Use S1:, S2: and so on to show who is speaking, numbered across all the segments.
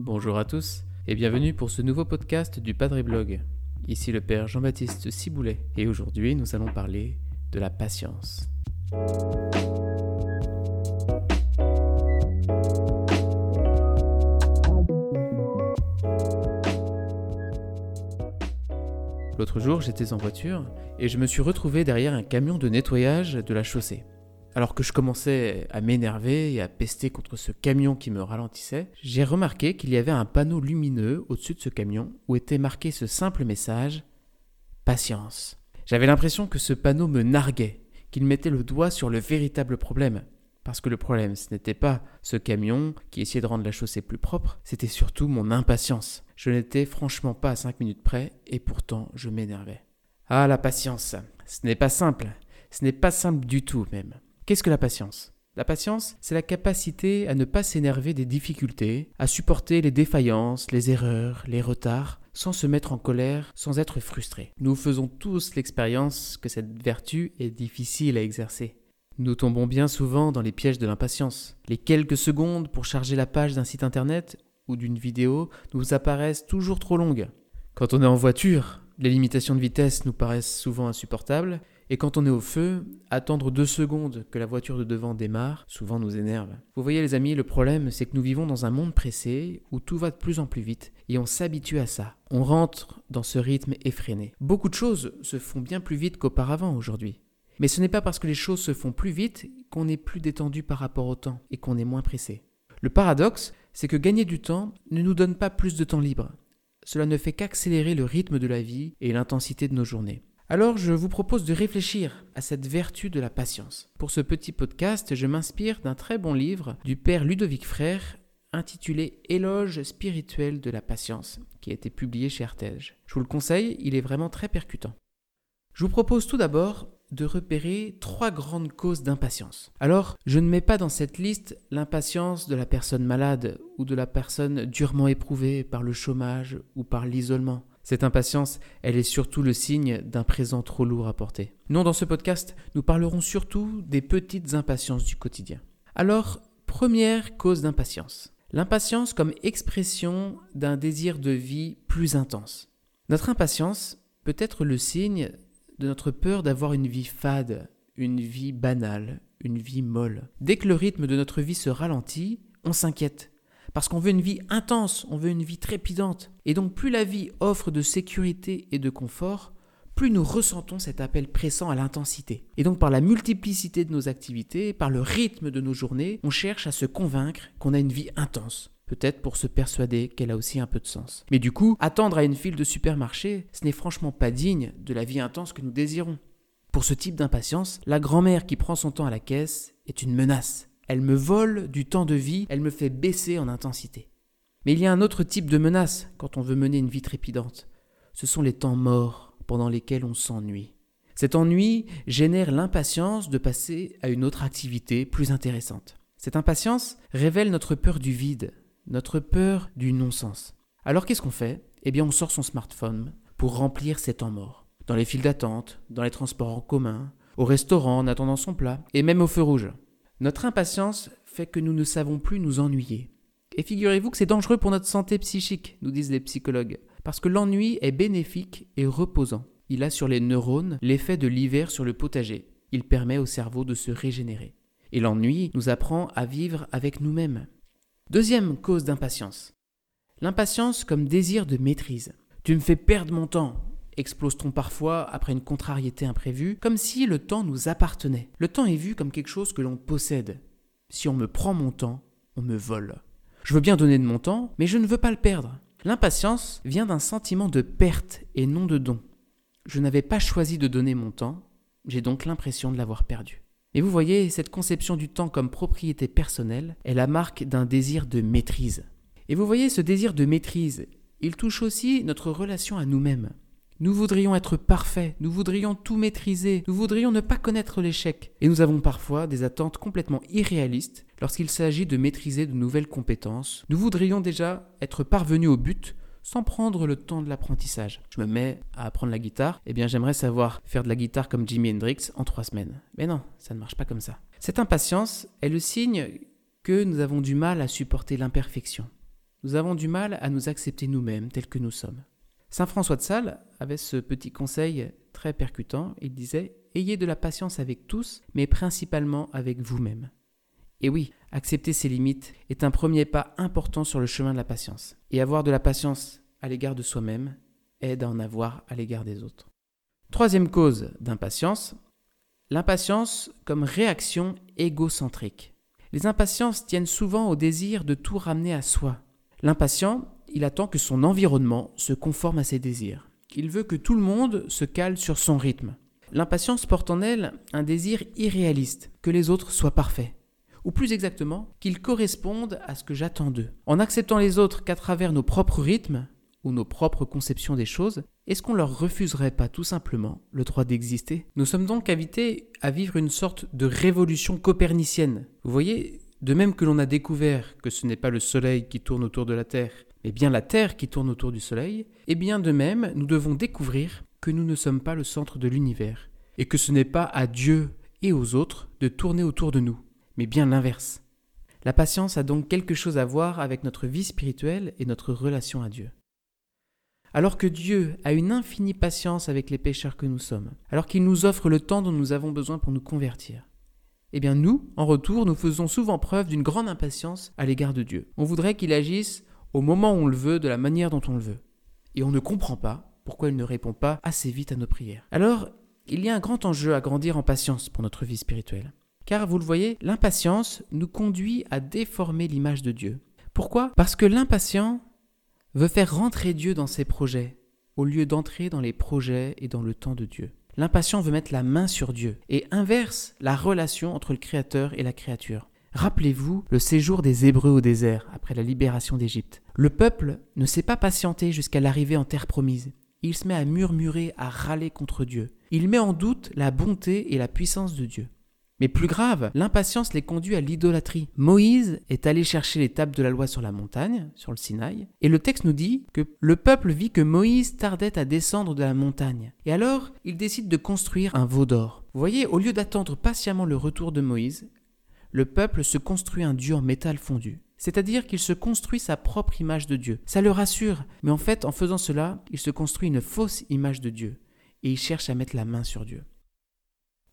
S1: Bonjour à tous et bienvenue pour ce nouveau podcast du Padre Blog. Ici le Père Jean-Baptiste Ciboulet et aujourd'hui nous allons parler de la patience. L'autre jour, j'étais en voiture et je me suis retrouvé derrière un camion de nettoyage de la chaussée. Alors que je commençais à m'énerver et à pester contre ce camion qui me ralentissait, j'ai remarqué qu'il y avait un panneau lumineux au-dessus de ce camion où était marqué ce simple message Patience. J'avais l'impression que ce panneau me narguait, qu'il mettait le doigt sur le véritable problème. Parce que le problème, ce n'était pas ce camion qui essayait de rendre la chaussée plus propre, c'était surtout mon impatience. Je n'étais franchement pas à 5 minutes près, et pourtant je m'énervais. Ah, la patience. Ce n'est pas simple. Ce n'est pas simple du tout même. Qu'est-ce que la patience? La patience, c'est la capacité à ne pas s'énerver des difficultés, à supporter les défaillances, les erreurs, les retards, sans se mettre en colère, sans être frustré. Nous faisons tous l'expérience que cette vertu est difficile à exercer. Nous tombons bien souvent dans les pièges de l'impatience. Les quelques secondes pour charger la page d'un site internet ou d'une vidéo nous apparaissent toujours trop longues. Quand on est en voiture, les limitations de vitesse nous paraissent souvent insupportables, et quand on est au feu, attendre deux secondes que la voiture de devant démarre souvent nous énerve. Vous voyez les amis, le problème c'est que nous vivons dans un monde pressé où tout va de plus en plus vite, et on s'habitue à ça. On rentre dans ce rythme effréné. Beaucoup de choses se font bien plus vite qu'auparavant aujourd'hui. Mais ce n'est pas parce que les choses se font plus vite qu'on est plus détendu par rapport au temps et qu'on est moins pressé. Le paradoxe, c'est que gagner du temps ne nous donne pas plus de temps libre. Cela ne fait qu'accélérer le rythme de la vie et l'intensité de nos journées. Alors je vous propose de réfléchir à cette vertu de la patience. Pour ce petit podcast, je m'inspire d'un très bon livre du père Ludovic Frère intitulé Éloge spirituel de la patience, qui a été publié chez Artege. Je vous le conseille, il est vraiment très percutant. Je vous propose tout d'abord de repérer trois grandes causes d'impatience. Alors, je ne mets pas dans cette liste l'impatience de la personne malade ou de la personne durement éprouvée par le chômage ou par l'isolement. Cette impatience, elle est surtout le signe d'un présent trop lourd à porter. Non, dans ce podcast, nous parlerons surtout des petites impatiences du quotidien. Alors, première cause d'impatience. L'impatience comme expression d'un désir de vie plus intense. Notre impatience peut être le signe de notre peur d'avoir une vie fade, une vie banale, une vie molle. Dès que le rythme de notre vie se ralentit, on s'inquiète. Parce qu'on veut une vie intense, on veut une vie trépidante. Et donc plus la vie offre de sécurité et de confort, plus nous ressentons cet appel pressant à l'intensité. Et donc par la multiplicité de nos activités, par le rythme de nos journées, on cherche à se convaincre qu'on a une vie intense, peut-être pour se persuader qu'elle a aussi un peu de sens. Mais du coup, attendre à une file de supermarché, ce n'est franchement pas digne de la vie intense que nous désirons. Pour ce type d'impatience, la grand-mère qui prend son temps à la caisse est une menace. Elle me vole du temps de vie, elle me fait baisser en intensité. Mais il y a un autre type de menace quand on veut mener une vie trépidante. Ce sont les temps morts pendant lesquels on s'ennuie. Cet ennui génère l'impatience de passer à une autre activité plus intéressante. Cette impatience révèle notre peur du vide, notre peur du non-sens. Alors qu'est-ce qu'on fait? Eh bien on sort son smartphone pour remplir ces temps morts. Dans les files d'attente, dans les transports en commun, au restaurant en attendant son plat, et même au feu rouge. Notre impatience fait que nous ne savons plus nous ennuyer. Et figurez-vous que c'est dangereux pour notre santé psychique, nous disent les psychologues, parce que l'ennui est bénéfique et reposant. Il a sur les neurones l'effet de l'hiver sur le potager. Il permet au cerveau de se régénérer. Et l'ennui nous apprend à vivre avec nous-mêmes, Deuxième cause d'impatience. L'impatience comme désir de maîtrise. Tu me fais perdre mon temps, explose-t-on parfois après une contrariété imprévue, comme si le temps nous appartenait. Le temps est vu comme quelque chose que l'on possède. Si on me prend mon temps, on me vole. Je veux bien donner de mon temps, mais je ne veux pas le perdre. L'impatience vient d'un sentiment de perte et non de don. Je n'avais pas choisi de donner mon temps, j'ai donc l'impression de l'avoir perdu. Et vous voyez, cette conception du temps comme propriété personnelle est la marque d'un désir de maîtrise. Et vous voyez, ce désir de maîtrise, il touche aussi notre relation à nous-mêmes. Nous voudrions être parfaits, nous voudrions tout maîtriser, nous voudrions ne pas connaître l'échec. Et nous avons parfois des attentes complètement irréalistes lorsqu'il s'agit de maîtriser de nouvelles compétences. Nous voudrions déjà être parvenus au but sans prendre le temps de l'apprentissage. Je me mets à apprendre la guitare, eh bien j'aimerais savoir faire de la guitare comme Jimi Hendrix en trois semaines. Mais non, ça ne marche pas comme ça. Cette impatience est le signe que nous avons du mal à supporter l'imperfection. Nous avons du mal à nous accepter nous-mêmes tels que nous sommes. Saint François de Sales avait ce petit conseil très percutant. Il disait Ayez de la patience avec tous, mais principalement avec vous-même. Et oui, accepter ses limites est un premier pas important sur le chemin de la patience. Et avoir de la patience à l'égard de soi-même aide à en avoir à l'égard des autres. Troisième cause d'impatience, l'impatience comme réaction égocentrique. Les impatiences tiennent souvent au désir de tout ramener à soi. L'impatient, il attend que son environnement se conforme à ses désirs. Il veut que tout le monde se cale sur son rythme. L'impatience porte en elle un désir irréaliste, que les autres soient parfaits ou plus exactement, qu'ils correspondent à ce que j'attends d'eux. En acceptant les autres qu'à travers nos propres rythmes, ou nos propres conceptions des choses, est-ce qu'on leur refuserait pas tout simplement le droit d'exister? Nous sommes donc invités à vivre une sorte de révolution copernicienne. Vous voyez, de même que l'on a découvert que ce n'est pas le Soleil qui tourne autour de la Terre, mais bien la Terre qui tourne autour du Soleil, et eh bien de même, nous devons découvrir que nous ne sommes pas le centre de l'univers, et que ce n'est pas à Dieu et aux autres de tourner autour de nous mais bien l'inverse. La patience a donc quelque chose à voir avec notre vie spirituelle et notre relation à Dieu. Alors que Dieu a une infinie patience avec les pécheurs que nous sommes, alors qu'il nous offre le temps dont nous avons besoin pour nous convertir, eh bien nous, en retour, nous faisons souvent preuve d'une grande impatience à l'égard de Dieu. On voudrait qu'il agisse au moment où on le veut, de la manière dont on le veut. Et on ne comprend pas pourquoi il ne répond pas assez vite à nos prières. Alors, il y a un grand enjeu à grandir en patience pour notre vie spirituelle. Car vous le voyez, l'impatience nous conduit à déformer l'image de Dieu. Pourquoi? Parce que l'impatient veut faire rentrer Dieu dans ses projets, au lieu d'entrer dans les projets et dans le temps de Dieu. L'impatient veut mettre la main sur Dieu et inverse la relation entre le Créateur et la créature. Rappelez-vous le séjour des Hébreux au désert après la libération d'Égypte. Le peuple ne s'est pas patienté jusqu'à l'arrivée en terre promise. Il se met à murmurer, à râler contre Dieu. Il met en doute la bonté et la puissance de Dieu. Mais plus grave, l'impatience les conduit à l'idolâtrie. Moïse est allé chercher les tables de la loi sur la montagne, sur le Sinaï, et le texte nous dit que le peuple vit que Moïse tardait à descendre de la montagne. Et alors, il décide de construire un veau d'or. Vous voyez, au lieu d'attendre patiemment le retour de Moïse, le peuple se construit un dieu en métal fondu. C'est-à-dire qu'il se construit sa propre image de Dieu. Ça le rassure, mais en fait, en faisant cela, il se construit une fausse image de Dieu, et il cherche à mettre la main sur Dieu.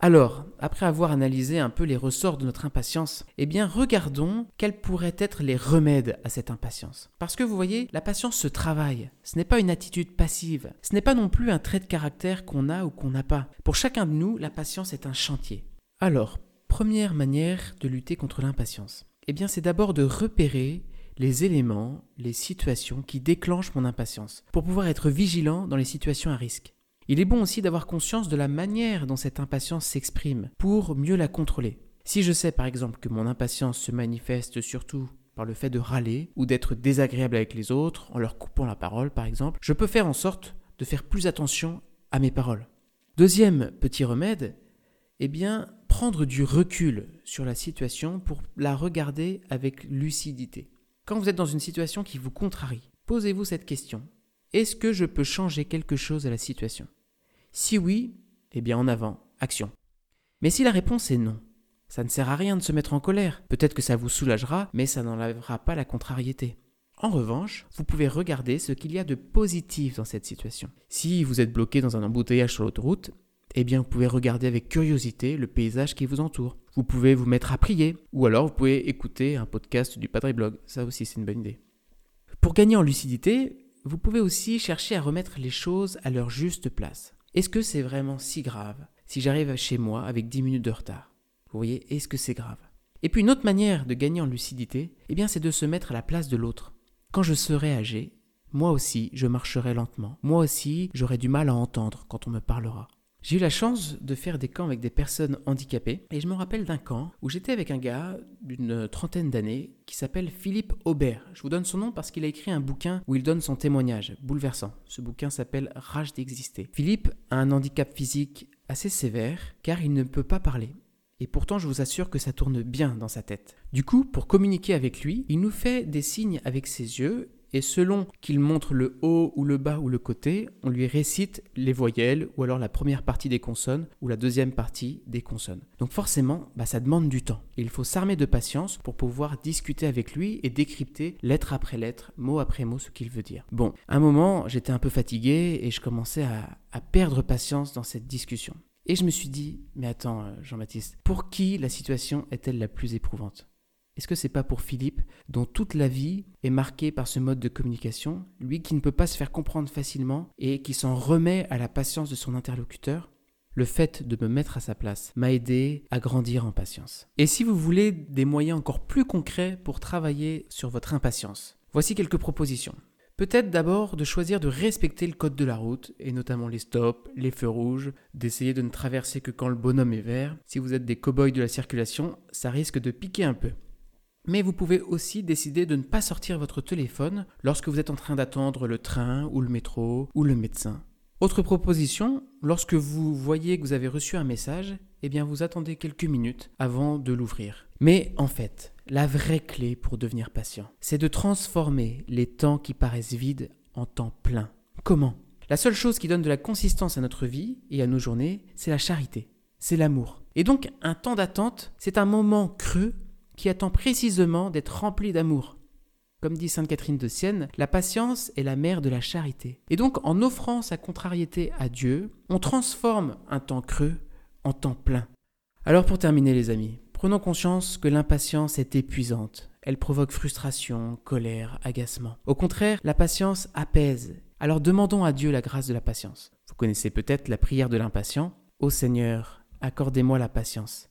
S1: Alors, après avoir analysé un peu les ressorts de notre impatience, eh bien regardons quels pourraient être les remèdes à cette impatience. Parce que vous voyez, la patience se travaille, ce n'est pas une attitude passive, ce n'est pas non plus un trait de caractère qu'on a ou qu'on n'a pas. Pour chacun de nous, la patience est un chantier. Alors, première manière de lutter contre l'impatience, eh bien c'est d'abord de repérer les éléments, les situations qui déclenchent mon impatience, pour pouvoir être vigilant dans les situations à risque. Il est bon aussi d'avoir conscience de la manière dont cette impatience s'exprime pour mieux la contrôler. Si je sais par exemple que mon impatience se manifeste surtout par le fait de râler ou d'être désagréable avec les autres en leur coupant la parole par exemple, je peux faire en sorte de faire plus attention à mes paroles. Deuxième petit remède, eh bien prendre du recul sur la situation pour la regarder avec lucidité. Quand vous êtes dans une situation qui vous contrarie, posez-vous cette question. Est-ce que je peux changer quelque chose à la situation? Si oui, eh bien en avant, action. Mais si la réponse est non, ça ne sert à rien de se mettre en colère. Peut-être que ça vous soulagera, mais ça n'enlèvera pas la contrariété. En revanche, vous pouvez regarder ce qu'il y a de positif dans cette situation. Si vous êtes bloqué dans un embouteillage sur l'autoroute, eh bien vous pouvez regarder avec curiosité le paysage qui vous entoure. Vous pouvez vous mettre à prier, ou alors vous pouvez écouter un podcast du Padre Blog. Ça aussi c'est une bonne idée. Pour gagner en lucidité, vous pouvez aussi chercher à remettre les choses à leur juste place. Est-ce que c'est vraiment si grave si j'arrive chez moi avec 10 minutes de retard? Vous voyez, est-ce que c'est grave? Et puis une autre manière de gagner en lucidité, eh bien c'est de se mettre à la place de l'autre. Quand je serai âgé, moi aussi je marcherai lentement. Moi aussi j'aurai du mal à entendre quand on me parlera. J'ai eu la chance de faire des camps avec des personnes handicapées et je me rappelle d'un camp où j'étais avec un gars d'une trentaine d'années qui s'appelle Philippe Aubert. Je vous donne son nom parce qu'il a écrit un bouquin où il donne son témoignage, bouleversant. Ce bouquin s'appelle Rage d'exister. Philippe a un handicap physique assez sévère car il ne peut pas parler. Et pourtant, je vous assure que ça tourne bien dans sa tête. Du coup, pour communiquer avec lui, il nous fait des signes avec ses yeux et selon qu'il montre le haut ou le bas ou le côté, on lui récite les voyelles ou alors la première partie des consonnes ou la deuxième partie des consonnes. Donc forcément, bah, ça demande du temps. il faut s'armer de patience pour pouvoir discuter avec lui et décrypter lettre après lettre, mot après mot ce qu'il veut dire. Bon, à un moment, j'étais un peu fatigué et je commençais à, perdre patience dans cette discussion. Et je me suis dit, mais attends, euh, Jean-Baptiste, pour qui la situation est-elle la plus éprouvante? Est-ce que c'est pas pour Philippe, dont toute la vie est marquée par ce mode de communication, lui qui ne peut pas se faire comprendre facilement et qui s'en remet à la patience de son interlocuteur? Le fait de me mettre à sa place m'a aidé à grandir en patience. Et si vous voulez des moyens encore plus concrets pour travailler sur votre impatience, voici quelques propositions. Peut-être d'abord de choisir de respecter le code de la route, et notamment les stops, les feux rouges, d'essayer de ne traverser que quand le bonhomme est vert. Si vous êtes des cow-boys de la circulation, ça risque de piquer un peu. Mais vous pouvez aussi décider de ne pas sortir votre téléphone lorsque vous êtes en train d'attendre le train ou le métro ou le médecin. Autre proposition, lorsque vous voyez que vous avez reçu un message, eh bien vous attendez quelques minutes avant de l'ouvrir. Mais en fait, la vraie clé pour devenir patient, c'est de transformer les temps qui paraissent vides en temps plein. Comment? La seule chose qui donne de la consistance à notre vie et à nos journées, c'est la charité, c'est l'amour. Et donc un temps d'attente, c'est un moment creux qui attend précisément d'être rempli d'amour. Comme dit Sainte Catherine de Sienne, la patience est la mère de la charité. Et donc, en offrant sa contrariété à Dieu, on transforme un temps creux en temps plein. Alors pour terminer les amis, prenons conscience que l'impatience est épuisante. Elle provoque frustration, colère, agacement. Au contraire, la patience apaise. Alors demandons à Dieu la grâce de la patience. Vous connaissez peut-être la prière de l'impatient. Ô Seigneur, accordez-moi la patience.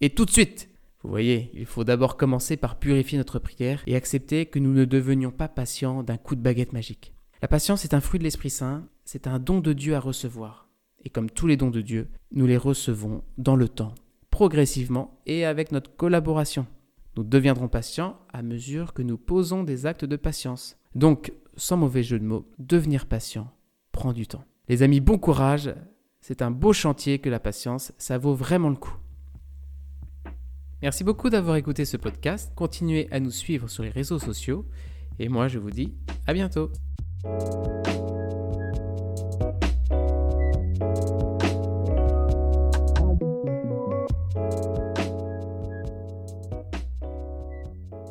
S1: Et tout de suite, vous voyez, il faut d'abord commencer par purifier notre prière et accepter que nous ne devenions pas patients d'un coup de baguette magique. La patience est un fruit de l'Esprit Saint, c'est un don de Dieu à recevoir. Et comme tous les dons de Dieu, nous les recevons dans le temps, progressivement et avec notre collaboration. Nous deviendrons patients à mesure que nous posons des actes de patience. Donc, sans mauvais jeu de mots, devenir patient prend du temps. Les amis, bon courage, c'est un beau chantier que la patience, ça vaut vraiment le coup. Merci beaucoup d'avoir écouté ce podcast. Continuez à nous suivre sur les réseaux sociaux. Et moi, je vous dis à bientôt.